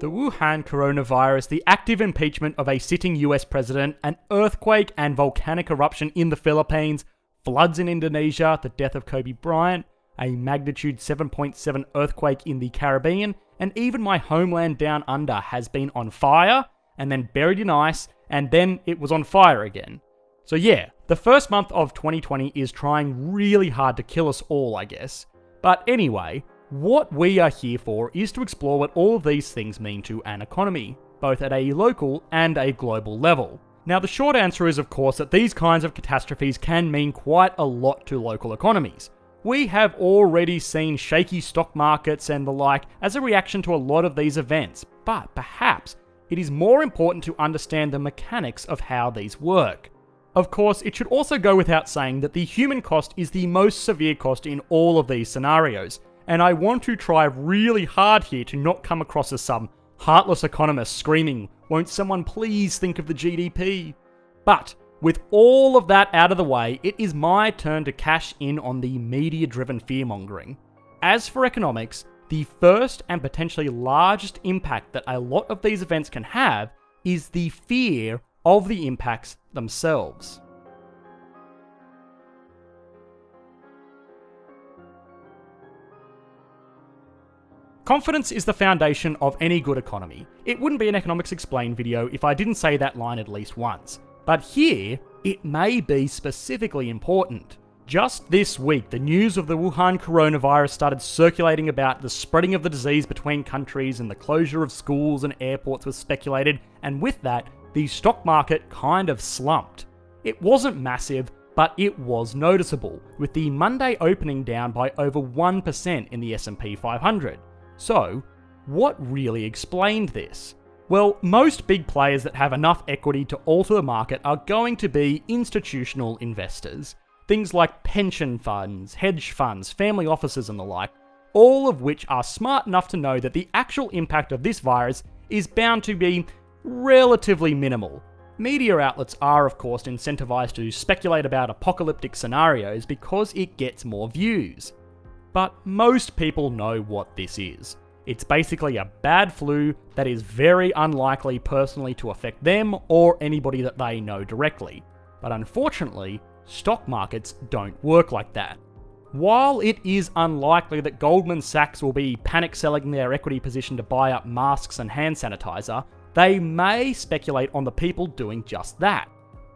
The Wuhan coronavirus, the active impeachment of a sitting US president, an earthquake and volcanic eruption in the Philippines, floods in Indonesia, the death of Kobe Bryant, a magnitude 7.7 earthquake in the Caribbean, and even my homeland down under has been on fire, and then buried in ice, and then it was on fire again. So, yeah, the first month of 2020 is trying really hard to kill us all, I guess. But anyway, what we are here for is to explore what all of these things mean to an economy, both at a local and a global level. Now, the short answer is, of course, that these kinds of catastrophes can mean quite a lot to local economies. We have already seen shaky stock markets and the like as a reaction to a lot of these events, but perhaps it is more important to understand the mechanics of how these work. Of course, it should also go without saying that the human cost is the most severe cost in all of these scenarios, and I want to try really hard here to not come across as some heartless economist screaming, Won't someone please think of the GDP? But with all of that out of the way, it is my turn to cash in on the media driven fearmongering. As for economics, the first and potentially largest impact that a lot of these events can have is the fear of the impacts themselves. Confidence is the foundation of any good economy. It wouldn't be an Economics Explained video if I didn't say that line at least once. But here, it may be specifically important. Just this week, the news of the Wuhan coronavirus started circulating about the spreading of the disease between countries and the closure of schools and airports was speculated, and with that, the stock market kind of slumped. It wasn't massive, but it was noticeable, with the Monday opening down by over 1% in the S&P 500. So, what really explained this? Well, most big players that have enough equity to alter the market are going to be institutional investors. Things like pension funds, hedge funds, family offices, and the like, all of which are smart enough to know that the actual impact of this virus is bound to be relatively minimal. Media outlets are, of course, incentivized to speculate about apocalyptic scenarios because it gets more views. But most people know what this is. It's basically a bad flu that is very unlikely personally to affect them or anybody that they know directly. But unfortunately, stock markets don't work like that. While it is unlikely that Goldman Sachs will be panic selling their equity position to buy up masks and hand sanitizer, they may speculate on the people doing just that.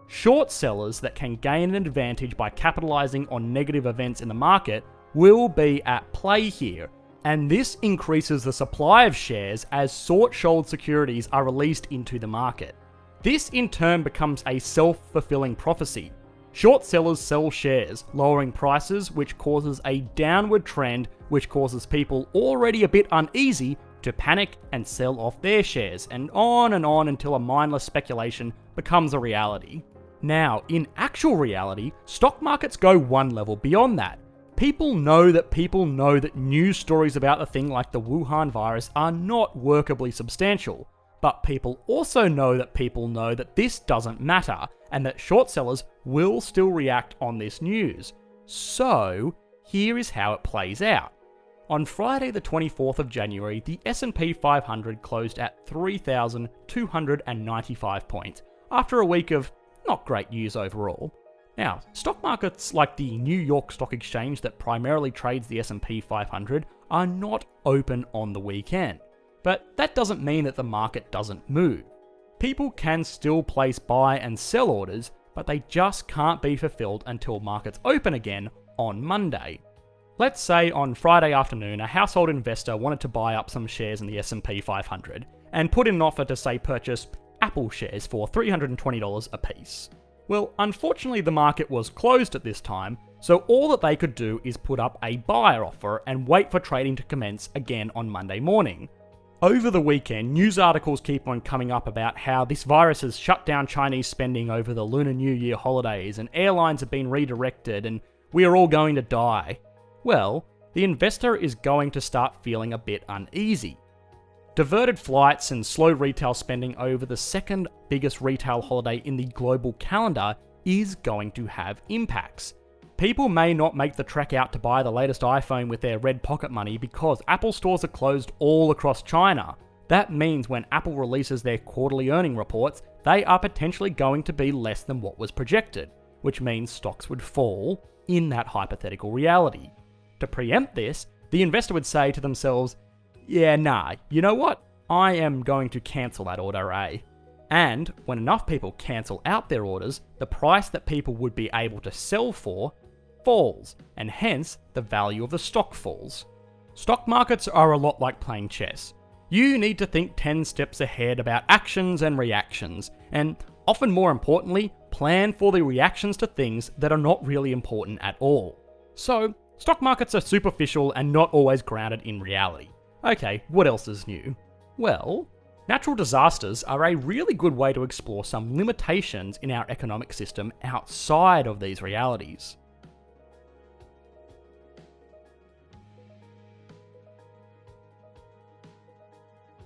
Short sellers that can gain an advantage by capitalizing on negative events in the market will be at play here, and this increases the supply of shares as short sold securities are released into the market. This in turn becomes a self fulfilling prophecy. Short sellers sell shares, lowering prices, which causes a downward trend, which causes people already a bit uneasy to panic and sell off their shares, and on and on until a mindless speculation becomes a reality. Now, in actual reality, stock markets go one level beyond that. People know that people know that news stories about a thing like the Wuhan virus are not workably substantial, but people also know that people know that this doesn't matter and that short sellers will still react on this news. So, here is how it plays out. On Friday the 24th of January, the S&P 500 closed at 3295 points after a week of not great news overall. Now, stock markets like the New York Stock Exchange that primarily trades the S&P 500 are not open on the weekend. But that doesn't mean that the market doesn't move. People can still place buy and sell orders, but they just can't be fulfilled until markets open again on Monday. Let's say on Friday afternoon a household investor wanted to buy up some shares in the S&P 500 and put in an offer to say purchase Apple shares for $320 a piece. Well, unfortunately, the market was closed at this time, so all that they could do is put up a buyer offer and wait for trading to commence again on Monday morning. Over the weekend, news articles keep on coming up about how this virus has shut down Chinese spending over the Lunar New Year holidays, and airlines have been redirected, and we are all going to die. Well, the investor is going to start feeling a bit uneasy. Diverted flights and slow retail spending over the second biggest retail holiday in the global calendar is going to have impacts. People may not make the trek out to buy the latest iPhone with their red pocket money because Apple stores are closed all across China. that means when Apple releases their quarterly earning reports, they are potentially going to be less than what was projected, which means stocks would fall in that hypothetical reality. To preempt this, the investor would say to themselves, yeah, nah, you know what? I am going to cancel that order A. And when enough people cancel out their orders, the price that people would be able to sell for falls, and hence the value of the stock falls. Stock markets are a lot like playing chess. You need to think 10 steps ahead about actions and reactions, and often more importantly, plan for the reactions to things that are not really important at all. So, stock markets are superficial and not always grounded in reality. Okay, what else is new? Well, natural disasters are a really good way to explore some limitations in our economic system outside of these realities.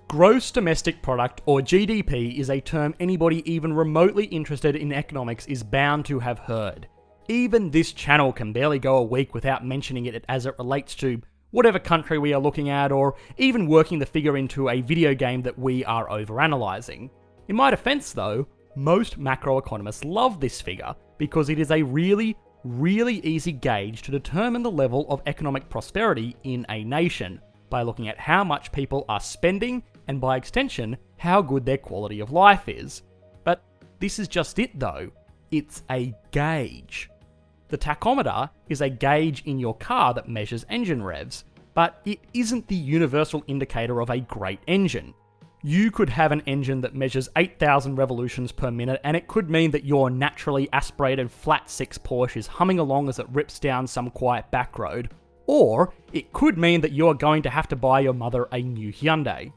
Gross domestic product, or GDP, is a term anybody even remotely interested in economics is bound to have heard. Even this channel can barely go a week without mentioning it as it relates to whatever country we are looking at, or even working the figure into a video game that we are overanalyzing. In my defense, though, most macroeconomists love this figure because it is a really, really easy gauge to determine the level of economic prosperity in a nation by looking at how much people are spending and by extension, how good their quality of life is. But this is just it though, it's a gauge. The tachometer is a gauge in your car that measures engine revs, but it isn't the universal indicator of a great engine. You could have an engine that measures 8,000 revolutions per minute, and it could mean that your naturally aspirated flat six Porsche is humming along as it rips down some quiet back road. Or it could mean that you are going to have to buy your mother a new Hyundai.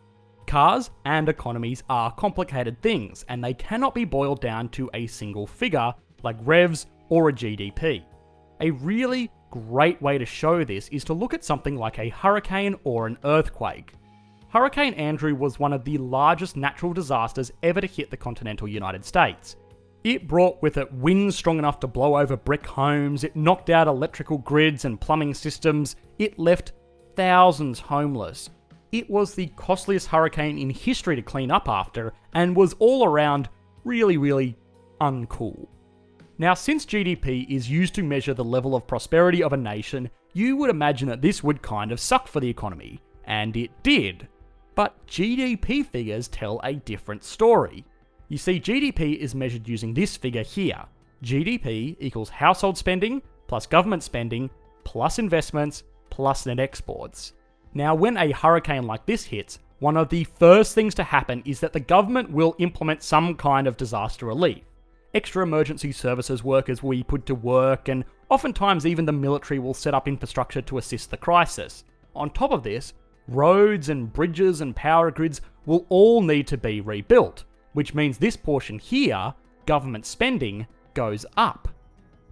Cars and economies are complicated things, and they cannot be boiled down to a single figure like revs or a GDP. A really great way to show this is to look at something like a hurricane or an earthquake. Hurricane Andrew was one of the largest natural disasters ever to hit the continental United States. It brought with it winds strong enough to blow over brick homes, it knocked out electrical grids and plumbing systems, it left thousands homeless, it was the costliest hurricane in history to clean up after, and was all around really, really uncool. Now, since GDP is used to measure the level of prosperity of a nation, you would imagine that this would kind of suck for the economy, and it did. But GDP figures tell a different story. You see, GDP is measured using this figure here. GDP equals household spending plus government spending plus investments plus net exports. Now, when a hurricane like this hits, one of the first things to happen is that the government will implement some kind of disaster relief. Extra emergency services workers will be put to work, and oftentimes even the military will set up infrastructure to assist the crisis. On top of this, roads and bridges and power grids will all need to be rebuilt, which means this portion here, government spending, goes up.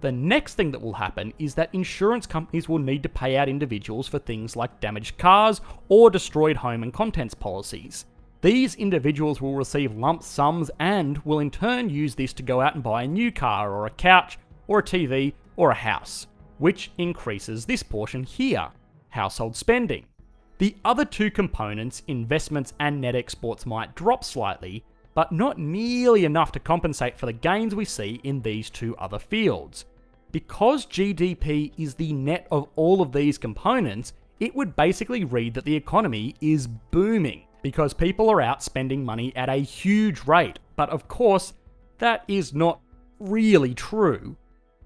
The next thing that will happen is that insurance companies will need to pay out individuals for things like damaged cars or destroyed home and contents policies. These individuals will receive lump sums and will in turn use this to go out and buy a new car or a couch or a TV or a house, which increases this portion here, household spending. The other two components, investments and net exports, might drop slightly, but not nearly enough to compensate for the gains we see in these two other fields. Because GDP is the net of all of these components, it would basically read that the economy is booming because people are out spending money at a huge rate. But of course, that is not really true.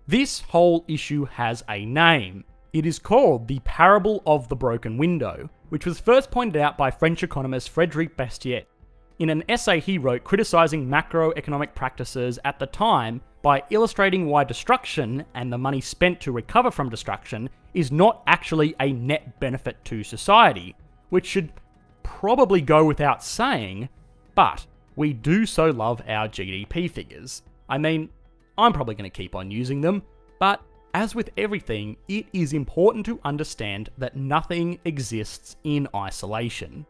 This whole issue has a name. It is called the Parable of the Broken Window, which was first pointed out by French economist Frederic Bastiat in an essay he wrote criticizing macroeconomic practices at the time by illustrating why destruction and the money spent to recover from destruction is not actually a net benefit to society, which should probably go without saying, but we do so love our GDP figures. I mean, I'm probably going to keep on using them, but as with everything, it is important to understand that nothing exists in isolation.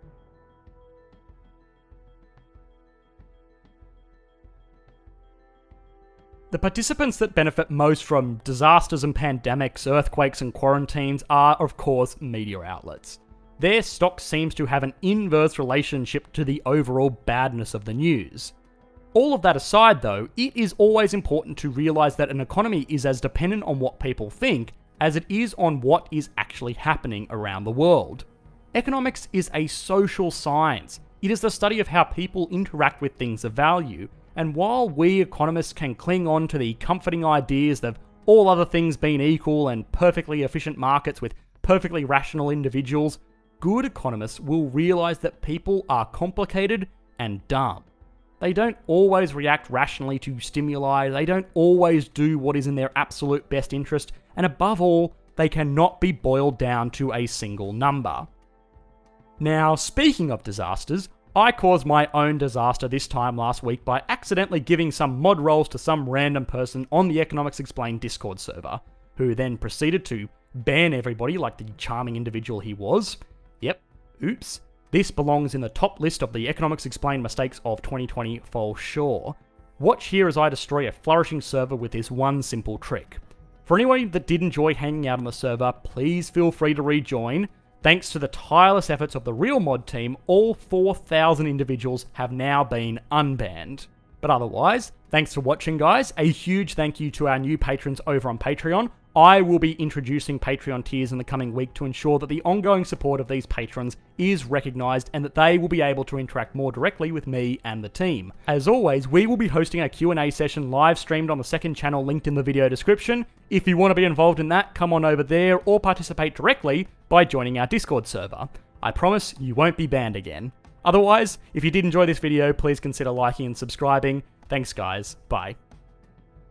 The participants that benefit most from disasters and pandemics, earthquakes and quarantines are, of course, media outlets. Their stock seems to have an inverse relationship to the overall badness of the news. All of that aside, though, it is always important to realise that an economy is as dependent on what people think as it is on what is actually happening around the world. Economics is a social science. It is the study of how people interact with things of value, and while we economists can cling on to the comforting ideas of all other things being equal and perfectly efficient markets with perfectly rational individuals, good economists will realise that people are complicated and dumb. They don't always react rationally to stimuli, they don't always do what is in their absolute best interest, and above all, they cannot be boiled down to a single number. Now, speaking of disasters, I caused my own disaster this time last week by accidentally giving some mod roles to some random person on the Economics Explained Discord server, who then proceeded to ban everybody like the charming individual he was. Oops. This belongs in the top list of the Economics Explained mistakes of 2020 for sure. Watch here as I destroy a flourishing server with this one simple trick. For anyone that did enjoy hanging out on the server, please feel free to rejoin. Thanks to the tireless efforts of the real mod team, all 4,000 individuals have now been unbanned. But otherwise, thanks for watching, guys. A huge thank you to our new patrons over on Patreon. I will be introducing Patreon tiers in the coming week to ensure that the ongoing support of these patrons is recognised and that they will be able to interact more directly with me and the team. As always, we will be hosting a Q&A session live streamed on the second channel linked in the video description. If you want to be involved in that, come on over there or participate directly by joining our Discord server. I promise you won't be banned again. Otherwise, if you did enjoy this video, please consider liking and subscribing. Thanks guys, bye.